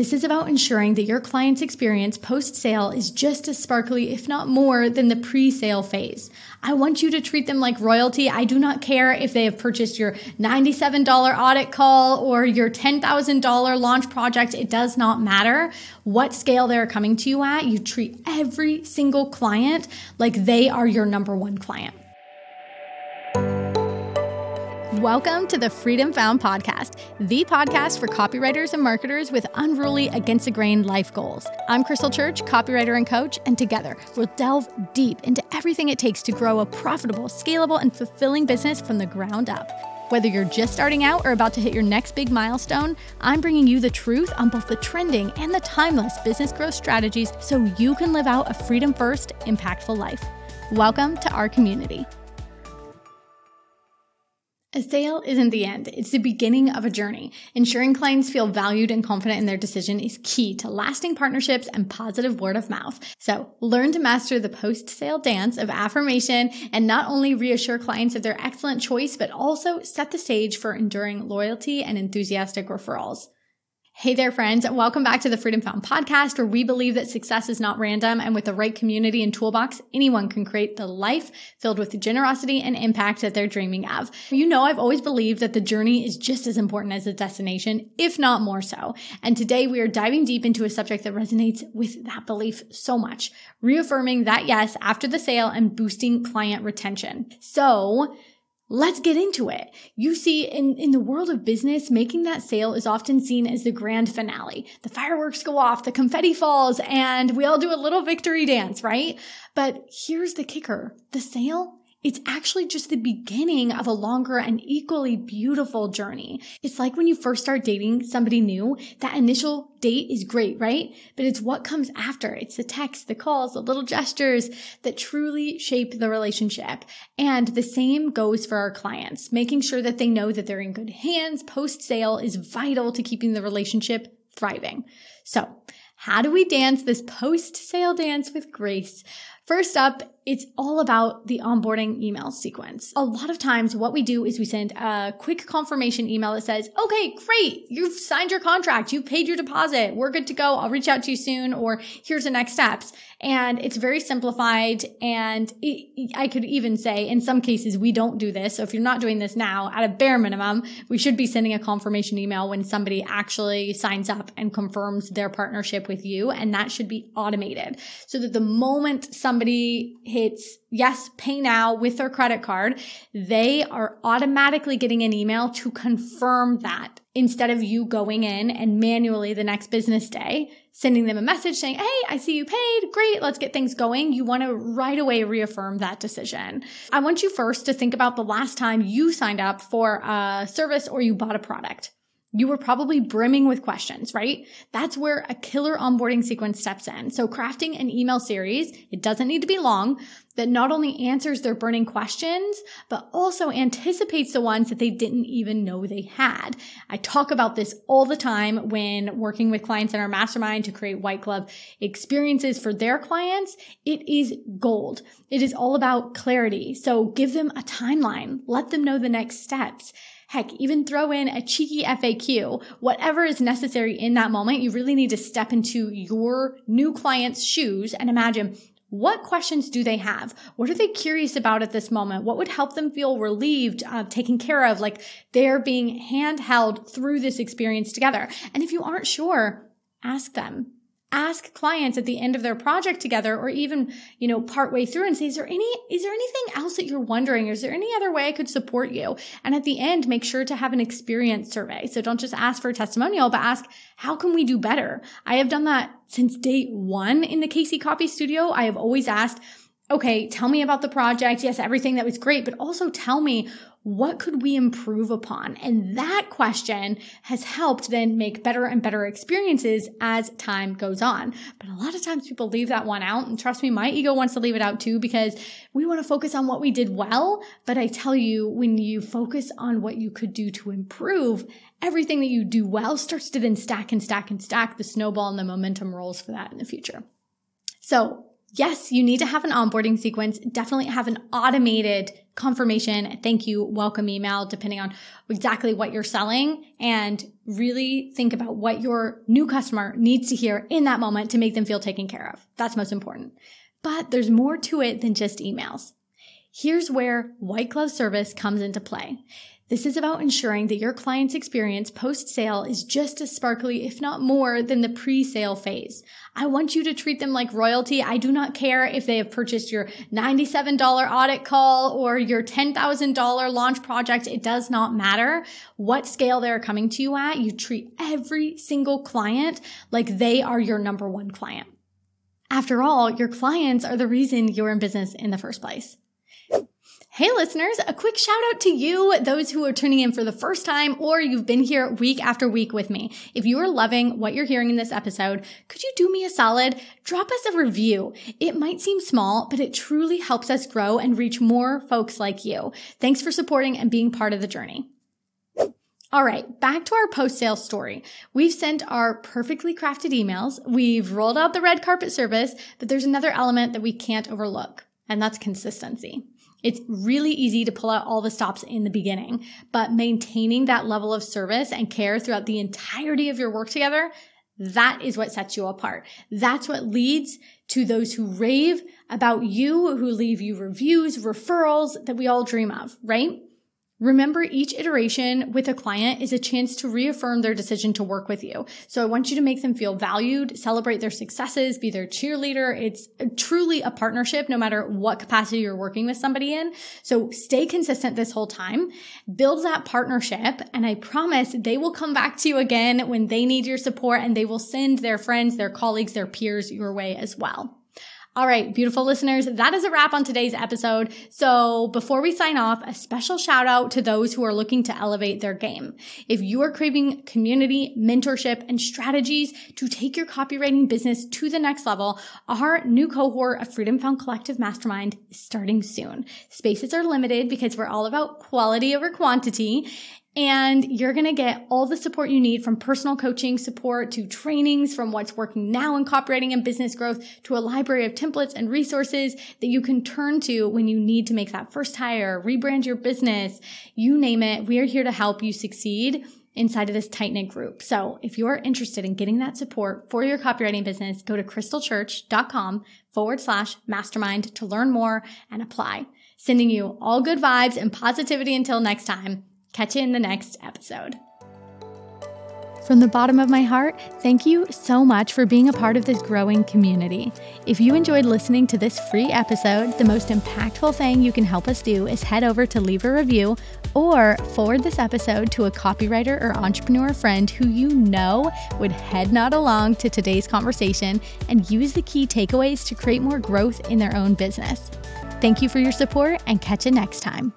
This is about ensuring that your client's experience post sale is just as sparkly, if not more, than the pre sale phase. I want you to treat them like royalty. I do not care if they have purchased your $97 audit call or your $10,000 launch project. It does not matter what scale they're coming to you at. You treat every single client like they are your number one client. Welcome to the Freedom Found podcast, the podcast for copywriters and marketers with unruly, against the grain life goals. I'm Krystle Church, copywriter and coach, and together we'll delve deep into everything it takes to grow a profitable, scalable, and fulfilling business from the ground up. Whether you're just starting out or about to hit your next big milestone, I'm bringing you the truth on both the trending and the timeless business growth strategies so you can live out a freedom first, impactful life. Welcome to our community. A sale isn't the end. It's the beginning of a journey. Ensuring clients feel valued and confident in their decision is key to lasting partnerships and positive word of mouth. So learn to master the post sale dance of affirmation and not only reassure clients of their excellent choice, but also set the stage for enduring loyalty and enthusiastic referrals. Hey there, friends. Welcome back to the Freedom Found podcast, where we believe that success is not random. And with the right community and toolbox, anyone can create the life filled with generosity and impact that they're dreaming of. You know, I've always believed that the journey is just as important as the destination, if not more so. And today we are diving deep into a subject that resonates with that belief so much, reaffirming that yes after the sale and boosting client retention. So, Let's get into it. You see, in, in the world of business, making that sale is often seen as the grand finale. The fireworks go off, the confetti falls, and we all do a little victory dance, right? But here's the kicker. The sale it's actually just the beginning of a longer and equally beautiful journey. It's like when you first start dating somebody new, that initial date is great, right? But it's what comes after. It's the texts, the calls, the little gestures that truly shape the relationship. And the same goes for our clients. Making sure that they know that they're in good hands post sale is vital to keeping the relationship thriving. So how do we dance this post sale dance with grace? First up, it's all about the onboarding email sequence. A lot of times what we do is we send a quick confirmation email that says, okay, great. You've signed your contract. You've paid your deposit. We're good to go. I'll reach out to you soon or here's the next steps. And it's very simplified. And it, I could even say in some cases, we don't do this. So if you're not doing this now at a bare minimum, we should be sending a confirmation email when somebody actually signs up and confirms their partnership with you. And that should be automated so that the moment somebody hits hits yes, pay now with their credit card, they are automatically getting an email to confirm that instead of you going in and manually the next business day sending them a message saying, Hey, I see you paid. Great. Let's get things going. You want to right away reaffirm that decision. I want you first to think about the last time you signed up for a service or you bought a product. You were probably brimming with questions, right? That's where a killer onboarding sequence steps in. So crafting an email series, it doesn't need to be long, that not only answers their burning questions, but also anticipates the ones that they didn't even know they had. I talk about this all the time when working with clients in our mastermind to create white glove experiences for their clients. It is gold. It is all about clarity. So give them a timeline. Let them know the next steps. Heck, even throw in a cheeky FAQ, whatever is necessary in that moment. You really need to step into your new client's shoes and imagine what questions do they have? What are they curious about at this moment? What would help them feel relieved, uh, taken care of, like they're being handheld through this experience together? And if you aren't sure, ask them ask clients at the end of their project together or even, you know, partway through and say, is there any, is there anything else that you're wondering? Is there any other way I could support you? And at the end, make sure to have an experience survey. So don't just ask for a testimonial, but ask, how can we do better? I have done that since day one in the KC Copy Studio. I have always asked, okay, tell me about the project. Yes, everything that was great, but also tell me what could we improve upon? And that question has helped then make better and better experiences as time goes on. But a lot of times people leave that one out. And trust me, my ego wants to leave it out too because we want to focus on what we did well. But I tell you, when you focus on what you could do to improve, everything that you do well starts to then stack and stack and stack. The snowball and the momentum rolls for that in the future. So Yes, you need to have an onboarding sequence. Definitely have an automated confirmation, thank you, welcome email, depending on exactly what you're selling and really think about what your new customer needs to hear in that moment to make them feel taken care of. That's most important. But there's more to it than just emails. Here's where white glove service comes into play. This is about ensuring that your client's experience post sale is just as sparkly, if not more, than the pre sale phase. I want you to treat them like royalty. I do not care if they have purchased your $97 audit call or your $10,000 launch project. It does not matter what scale they're coming to you at. You treat every single client like they are your number one client. After all, your clients are the reason you're in business in the first place. Hey listeners, a quick shout out to you, those who are tuning in for the first time or you've been here week after week with me. If you are loving what you're hearing in this episode, could you do me a solid? Drop us a review. It might seem small, but it truly helps us grow and reach more folks like you. Thanks for supporting and being part of the journey. All right, back to our post sale story. We've sent our perfectly crafted emails. We've rolled out the red carpet service, but there's another element that we can't overlook, and that's consistency. It's really easy to pull out all the stops in the beginning, but maintaining that level of service and care throughout the entirety of your work together, that is what sets you apart. That's what leads to those who rave about you, who leave you reviews, referrals that we all dream of, right? Remember, each iteration with a client is a chance to reaffirm their decision to work with you. So I want you to make them feel valued, celebrate their successes, be their cheerleader. It's truly a partnership, no matter what capacity you're working with somebody in. So stay consistent this whole time, build that partnership, and I promise they will come back to you again when they need your support and they will send their friends, their colleagues, their peers your way as well. All right, beautiful listeners, that is a wrap on today's episode. So before we sign off, a special shout out to those who are looking to elevate their game. If you are craving community, mentorship, and strategies to take your copywriting business to the next level, our new cohort of Freedom Found Collective Mastermind is starting soon. Spaces are limited because we're all about quality over quantity. And you're going to get all the support you need from personal coaching support to trainings from what's working now in copywriting and business growth to a library of templates and resources that you can turn to when you need to make that first hire, rebrand your business, you name it. We are here to help you succeed inside of this tight knit group. So if you're interested in getting that support for your copywriting business, go to krystlechurch.com forward slash mastermind to learn more and apply. Sending you all good vibes and positivity until next time. Catch you in the next episode. From the bottom of my heart, thank you so much for being a part of this growing community. If you enjoyed listening to this free episode, the most impactful thing you can help us do is head over to leave a review or forward this episode to a copywriter or entrepreneur friend who you know would head nod along to today's conversation and use the key takeaways to create more growth in their own business. Thank you for your support and catch you next time.